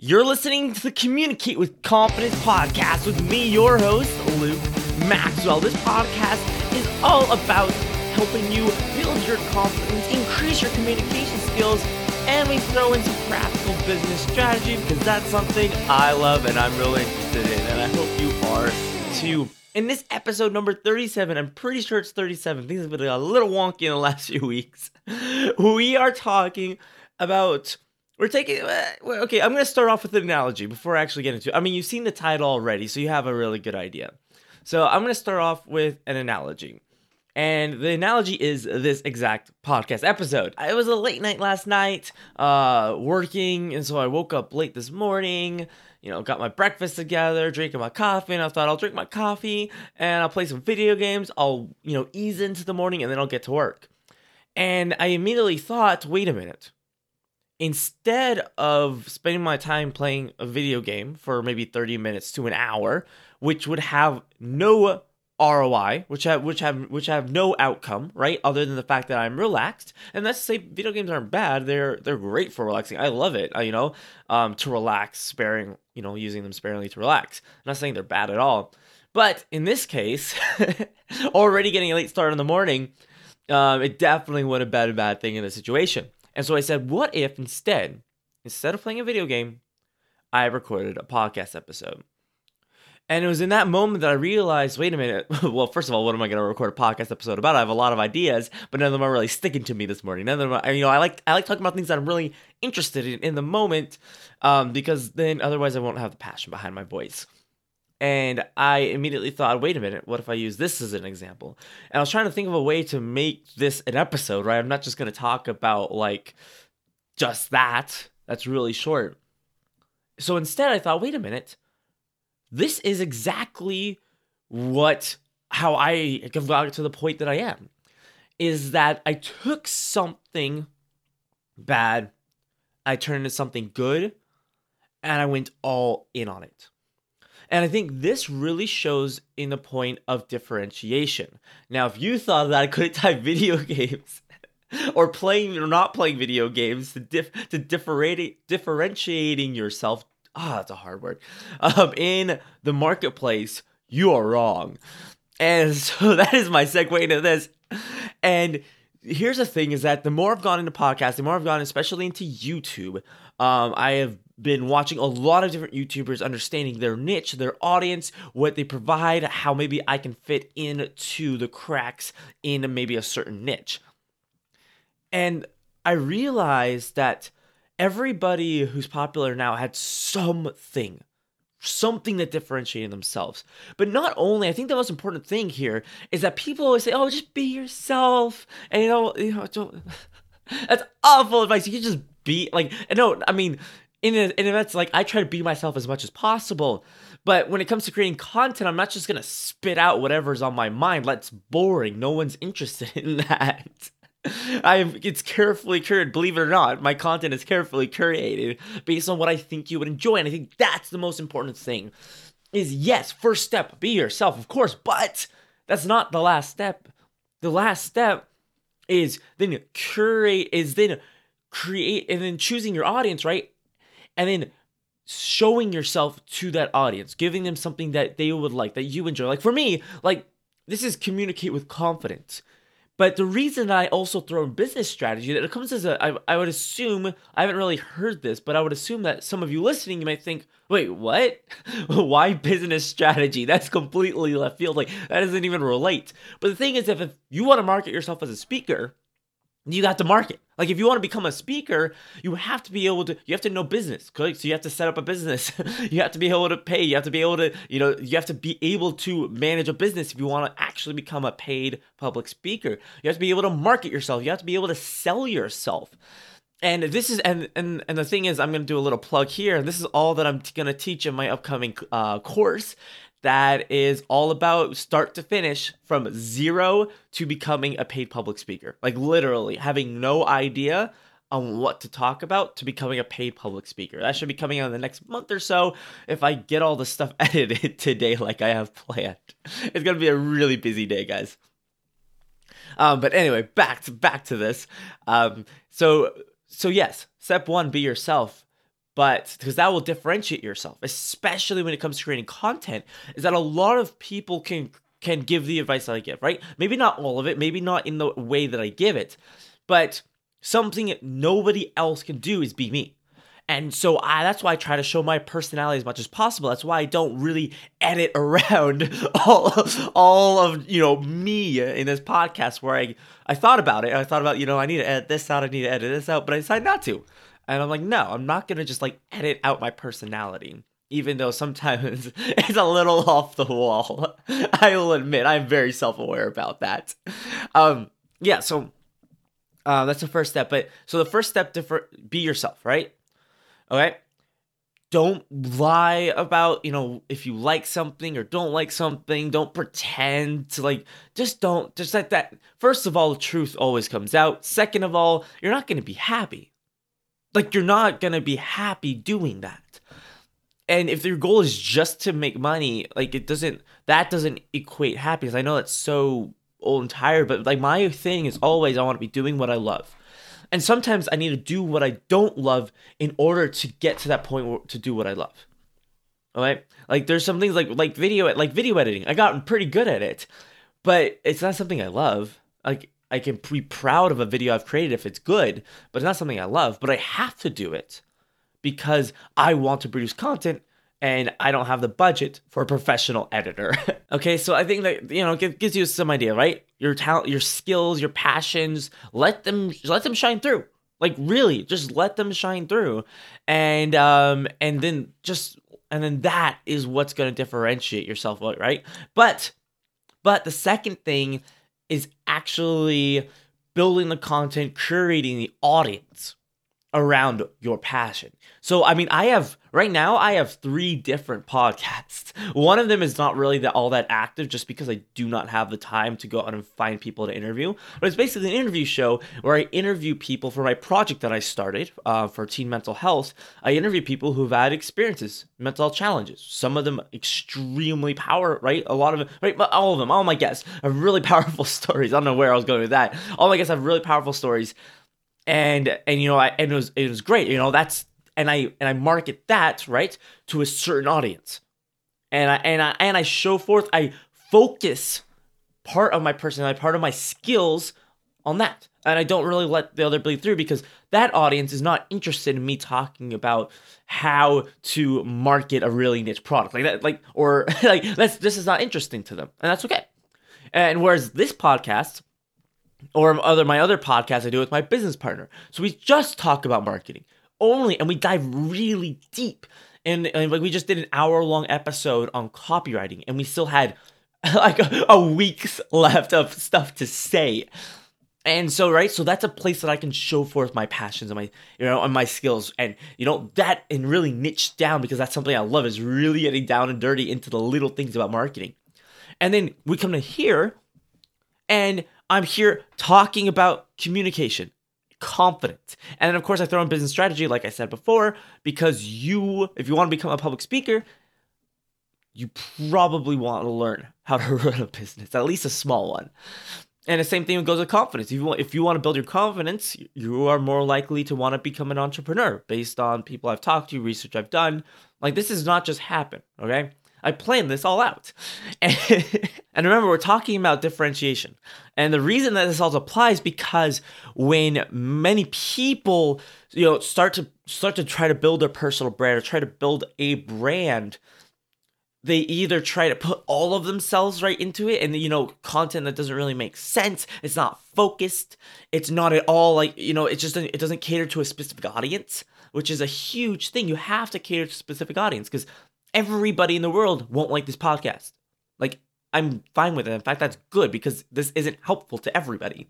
You're listening to the Communicate with Confidence podcast with me, your host, Luke Maxwell. This podcast is all about helping you build your confidence, increase your communication skills, and we throw in some practical business strategy because that's something I love and I'm really interested in, and I hope you are too. In this episode number 37, I'm pretty sure it's 37. Things have been a little wonky in the last few weeks. We are talking about we're taking uh, okay. I'm going to start off with an analogy before I actually get into. it. I mean, you've seen the title already, so you have a really good idea. So I'm going to start off with an analogy, and the analogy is this exact podcast episode. It was a late night last night, uh, working, and so I woke up late this morning. You know, got my breakfast together, drinking my coffee, and I thought I'll drink my coffee and I'll play some video games. I'll you know ease into the morning, and then I'll get to work. And I immediately thought, wait a minute instead of spending my time playing a video game for maybe 30 minutes to an hour, which would have no ROI, which have which have which have no outcome, right? Other than the fact that I'm relaxed. And let's say video games aren't bad; they're they're great for relaxing. I love it, uh, you know, um, to relax, sparing, you know, using them sparingly to relax. I'm not saying they're bad at all, but in this case, already getting a late start in the morning, um, it definitely would have been a bad thing in the situation. And so I said, what if instead, instead of playing a video game, I recorded a podcast episode? And it was in that moment that I realized, wait a minute. well, first of all, what am I going to record a podcast episode about? I have a lot of ideas, but none of them are really sticking to me this morning. None of them, are, you know, I like I like talking about things that I'm really interested in in the moment, um, because then otherwise I won't have the passion behind my voice. And I immediately thought, wait a minute, what if I use this as an example? And I was trying to think of a way to make this an episode, right? I'm not just going to talk about like just that. That's really short. So instead, I thought, wait a minute, this is exactly what how I got to the point that I am is that I took something bad, I turned it into something good, and I went all in on it. And I think this really shows in the point of differentiation. Now, if you thought that I couldn't type video games or playing or not playing video games to dif- to differenti- differentiating yourself, ah, oh, that's a hard word, um, in the marketplace, you are wrong. And so that is my segue into this. And here's the thing is that the more I've gone into podcasts, the more I've gone especially into YouTube, um, I have been watching a lot of different YouTubers, understanding their niche, their audience, what they provide, how maybe I can fit into the cracks in maybe a certain niche. And I realized that everybody who's popular now had something, something that differentiated themselves. But not only, I think the most important thing here is that people always say, "Oh, just be yourself," and you know, you know, don't. That's awful advice. You can just be like, no, I mean, in a, in events like I try to be myself as much as possible. But when it comes to creating content, I'm not just gonna spit out whatever's on my mind. That's boring. No one's interested in that. I it's carefully curated. Believe it or not, my content is carefully curated based on what I think you would enjoy, and I think that's the most important thing. Is yes, first step, be yourself, of course, but that's not the last step. The last step is then curate, is then create, and then choosing your audience, right? And then showing yourself to that audience, giving them something that they would like, that you enjoy. Like for me, like this is communicate with confidence. But the reason I also throw in business strategy that it comes as a, I, I would assume, I haven't really heard this, but I would assume that some of you listening, you might think, wait, what? Why business strategy? That's completely left field. Like that doesn't even relate. But the thing is, if, if you want to market yourself as a speaker, you got to market. Like if you want to become a speaker, you have to be able to you have to know business. So you have to set up a business. you have to be able to pay. You have to be able to, you know, you have to be able to manage a business if you want to actually become a paid public speaker. You have to be able to market yourself. You have to be able to sell yourself. And this is and and and the thing is I'm going to do a little plug here. And this is all that I'm going to teach in my upcoming uh, course that is all about start to finish from zero to becoming a paid public speaker. Like literally having no idea on what to talk about to becoming a paid public speaker. That should be coming out in the next month or so if I get all the stuff edited today like I have planned. It's gonna be a really busy day, guys. Um, but anyway, back to back to this. Um, so so yes, step one, be yourself. But because that will differentiate yourself, especially when it comes to creating content, is that a lot of people can can give the advice that I give, right? Maybe not all of it, maybe not in the way that I give it, but something that nobody else can do is be me. And so I that's why I try to show my personality as much as possible. That's why I don't really edit around all all of, you know, me in this podcast where I I thought about it. I thought about, you know, I need to edit this out, I need to edit this out, but I decided not to. And I'm like, no, I'm not to just like edit out my personality even though sometimes it's a little off the wall. I will admit I'm very self-aware about that. Um yeah, so uh, that's the first step. But so the first step to be yourself, right? Okay. Don't lie about, you know, if you like something or don't like something. Don't pretend to like, just don't, just like that. First of all, truth always comes out. Second of all, you're not going to be happy. Like, you're not going to be happy doing that. And if your goal is just to make money, like, it doesn't, that doesn't equate happiness. I know that's so old and tired, but like, my thing is always I want to be doing what I love. And sometimes I need to do what I don't love in order to get to that point to do what I love. All right? Like there's some things like like video like video editing. I got pretty good at it, but it's not something I love. Like I can be proud of a video I've created if it's good, but it's not something I love. But I have to do it because I want to produce content and I don't have the budget for a professional editor. okay, so I think that you know gives you some idea, right? Your talent, your skills, your passions, let them let them shine through. Like really, just let them shine through, and um and then just and then that is what's going to differentiate yourself, right? But but the second thing is actually building the content, curating the audience around your passion. So, I mean, I have right now, I have three different podcasts. One of them is not really that all that active just because I do not have the time to go out and find people to interview. But it's basically an interview show where I interview people for my project that I started uh, for teen mental health. I interview people who've had experiences, mental health challenges. Some of them extremely power, right? A lot of them, right? But all of them, all my guests have really powerful stories. I don't know where I was going with that. All my guests have really powerful stories and and you know I, and it was it was great you know that's and I and I market that right to a certain audience. And I and I and I show forth I focus part of my personality part of my skills on that. And I don't really let the other bleed through because that audience is not interested in me talking about how to market a really niche product. Like that like or like that's this is not interesting to them. And that's okay. And whereas this podcast or other my other podcast I do with my business partner. So we just talk about marketing only, and we dive really deep. And, and like we just did an hour long episode on copywriting, and we still had like a, a week's left of stuff to say. And so, right, so that's a place that I can show forth my passions and my, you know, and my skills, and you know that, and really niche down because that's something I love is really getting down and dirty into the little things about marketing. And then we come to here, and I'm here talking about communication, confidence. And of course, I throw in business strategy, like I said before, because you, if you want to become a public speaker, you probably want to learn how to run a business, at least a small one. And the same thing goes with confidence. If you want, if you want to build your confidence, you are more likely to want to become an entrepreneur based on people I've talked to, research I've done. Like this does not just happen, okay? I planned this all out. And, remember, we're talking about differentiation. And the reason that this all applies because when many people, you know, start to start to try to build a personal brand or try to build a brand, they either try to put all of themselves right into it and you know content that doesn't really make sense it's not focused it's not at all like you know it just it doesn't cater to a specific audience which is a huge thing you have to cater to a specific audience because everybody in the world won't like this podcast. Like, I'm fine with it. In fact, that's good because this isn't helpful to everybody.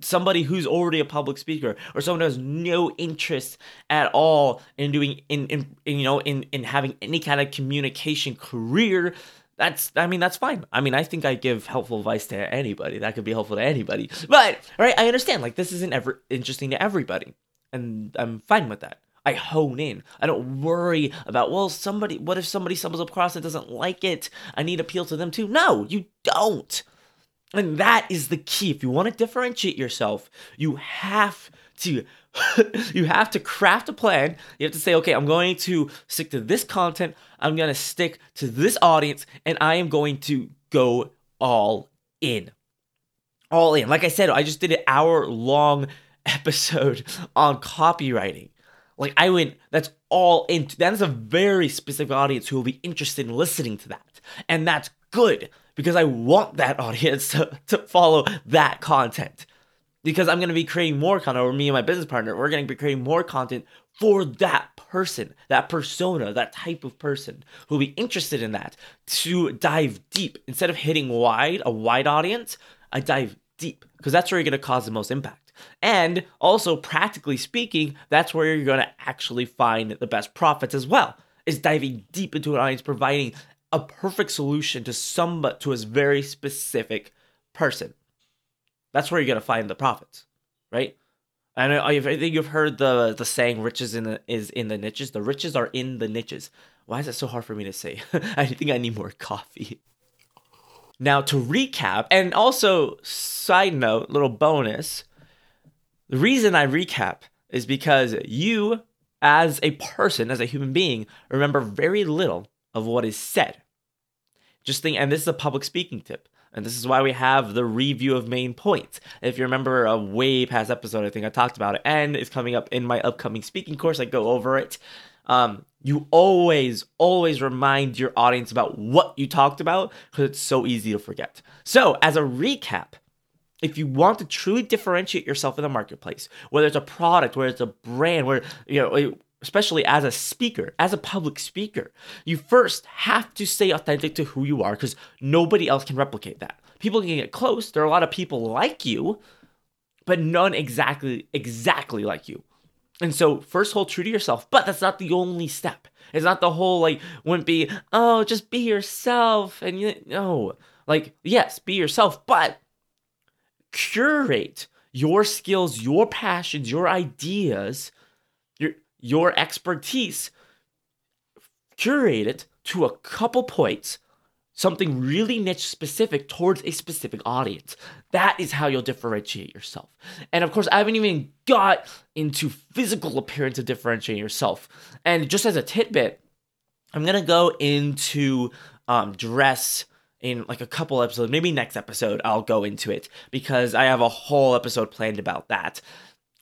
Somebody who's already a public speaker or someone who has no interest at all in doing in, in, in you know in in having any kind of communication career that's i mean that's fine i mean i think i give helpful advice to anybody that could be helpful to anybody but right i understand like this isn't ever interesting to everybody and i'm fine with that I hone in. I don't worry about, well, somebody, what if somebody stumbles across and doesn't like it? I need to appeal to them too. No, you don't. And that is the key. If you want to differentiate yourself, you have to you have to craft a plan. You have to say, okay, I'm going to stick to this content. I'm going to stick to this audience, and I am going to go all in. All in. Like I said, I just did an hour long episode on copywriting. Like I went, that's all into that's a very specific audience who will be interested in listening to that. And that's good because I want that audience to, to follow that content. Because I'm gonna be creating more content, or me and my business partner, we're gonna be creating more content for that person, that persona, that type of person who'll be interested in that to dive deep. Instead of hitting wide, a wide audience, I dive deep because that's where you're gonna cause the most impact. And also, practically speaking, that's where you're going to actually find the best profits as well. Is diving deep into an audience, providing a perfect solution to some but to a very specific person. That's where you're going to find the profits, right? And I, think you've heard the the saying "riches in the, is in the niches." The riches are in the niches. Why is it so hard for me to say? I think I need more coffee. Now to recap, and also side note, little bonus the reason I recap is because you, as a person, as a human being, remember very little of what is said. Just think, and this is a public speaking tip. And this is why we have the review of main points. If you remember a way past episode, I think I talked about it, and it's coming up in my upcoming speaking course. I go over it. Um, you always, always remind your audience about what you talked about because it's so easy to forget. So, as a recap, if you want to truly differentiate yourself in the marketplace, whether it's a product, whether it's a brand, where you know, especially as a speaker, as a public speaker, you first have to stay authentic to who you are because nobody else can replicate that. People can get close. There are a lot of people like you, but none exactly exactly like you. And so first hold true to yourself, but that's not the only step. It's not the whole like wouldn't be, oh, just be yourself and you no. Like, yes, be yourself, but curate your skills, your passions, your ideas, your your expertise, curate it to a couple points, something really niche specific towards a specific audience. That is how you'll differentiate yourself. And of course, I haven't even got into physical appearance of differentiating yourself. And just as a tidbit, I'm gonna go into um, dress in like a couple episodes, maybe next episode, I'll go into it because I have a whole episode planned about that.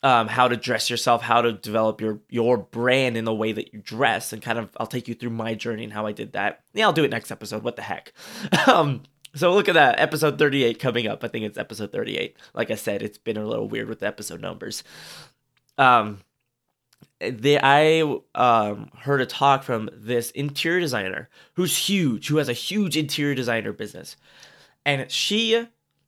Um, how to dress yourself, how to develop your your brand in the way that you dress, and kind of I'll take you through my journey and how I did that. Yeah, I'll do it next episode. What the heck? um, so look at that episode 38 coming up. I think it's episode 38. Like I said, it's been a little weird with the episode numbers. Um, they I um, heard a talk from this interior designer who's huge, who has a huge interior designer business, and she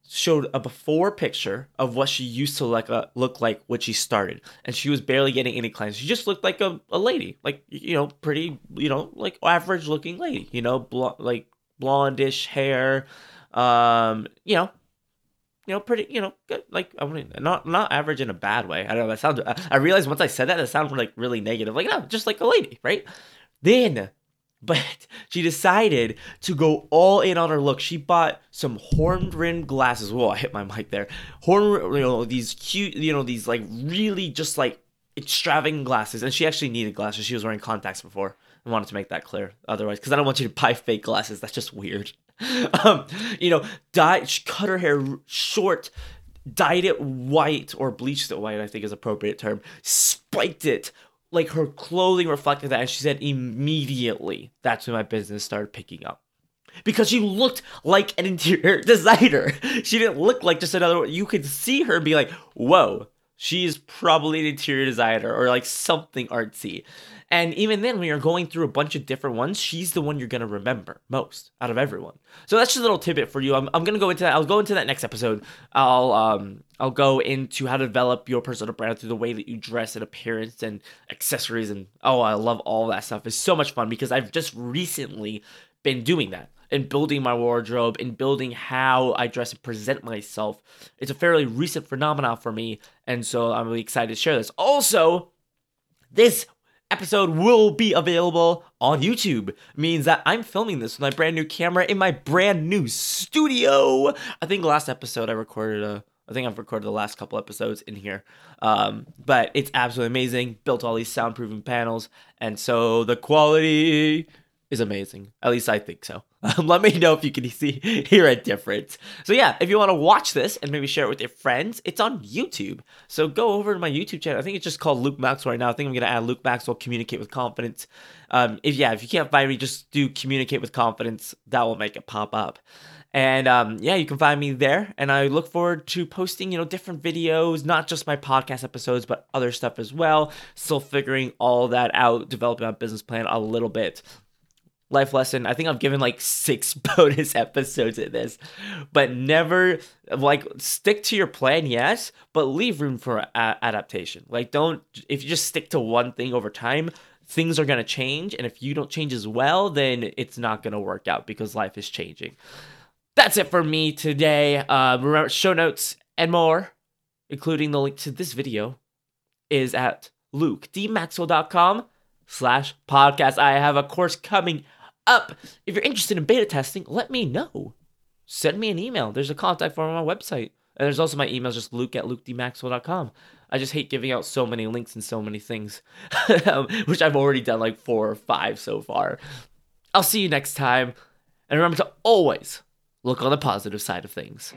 showed a before picture of what she used to like uh, look like when she started, and she was barely getting any clients. She just looked like a, a lady, like you know, pretty, you know, like average looking lady, you know, bl- like blondish hair, um, you know, you know, pretty, you know, good. Like I mean, not not average in a bad way. I don't know. That sounds. I, I realized once I said that, it sounded like really negative. Like no, just like a lady, right? Then, but she decided to go all in on her look. She bought some horn rimmed glasses. Whoa, I hit my mic there. Horn, you know, these cute, you know, these like really just like extravagant glasses. And she actually needed glasses. She was wearing contacts before. I wanted to make that clear. Otherwise, because I don't want you to buy fake glasses. That's just weird. um, you know, dye, cut her hair short, dyed it white or bleached it white, I think is appropriate term, spiked it. Like her clothing reflected that, and she said immediately that's when my business started picking up because she looked like an interior designer. She didn't look like just another. You could see her be like, "Whoa, she's probably an interior designer or like something artsy." And even then, when you're going through a bunch of different ones, she's the one you're gonna remember most out of everyone. So that's just a little tidbit for you. I'm, I'm gonna go into that. I'll go into that next episode. I'll um I'll go into how to develop your personal brand through the way that you dress and appearance and accessories and oh I love all that stuff. It's so much fun because I've just recently been doing that and building my wardrobe and building how I dress and present myself. It's a fairly recent phenomenon for me, and so I'm really excited to share this. Also, this episode will be available on YouTube. Means that I'm filming this with my brand new camera in my brand new studio. I think last episode I recorded a, I think I've recorded the last couple episodes in here. Um, but it's absolutely amazing. Built all these soundproofing panels, and so the quality is amazing. At least I think so. Um, let me know if you can see hear a difference. So yeah, if you want to watch this and maybe share it with your friends, it's on YouTube. So go over to my YouTube channel. I think it's just called Luke Maxwell right now. I think I'm gonna add Luke Maxwell communicate with confidence. Um, if yeah, if you can't find me, just do communicate with confidence. That will make it pop up. And um, yeah, you can find me there. And I look forward to posting, you know, different videos, not just my podcast episodes, but other stuff as well. Still figuring all that out, developing my business plan a little bit life lesson. I think I've given like six bonus episodes in this, but never like stick to your plan, yes, but leave room for a- adaptation. Like, don't if you just stick to one thing over time, things are gonna change, and if you don't change as well, then it's not gonna work out because life is changing. That's it for me today. Uh, remember, show notes and more, including the link to this video, is at lukedmaxwell.com slash podcast. I have a course coming up. If you're interested in beta testing, let me know. Send me an email. There's a contact form on my website. And there's also my email, just luke at lukedmaxwell.com. I just hate giving out so many links and so many things, um, which I've already done like four or five so far. I'll see you next time. And remember to always look on the positive side of things.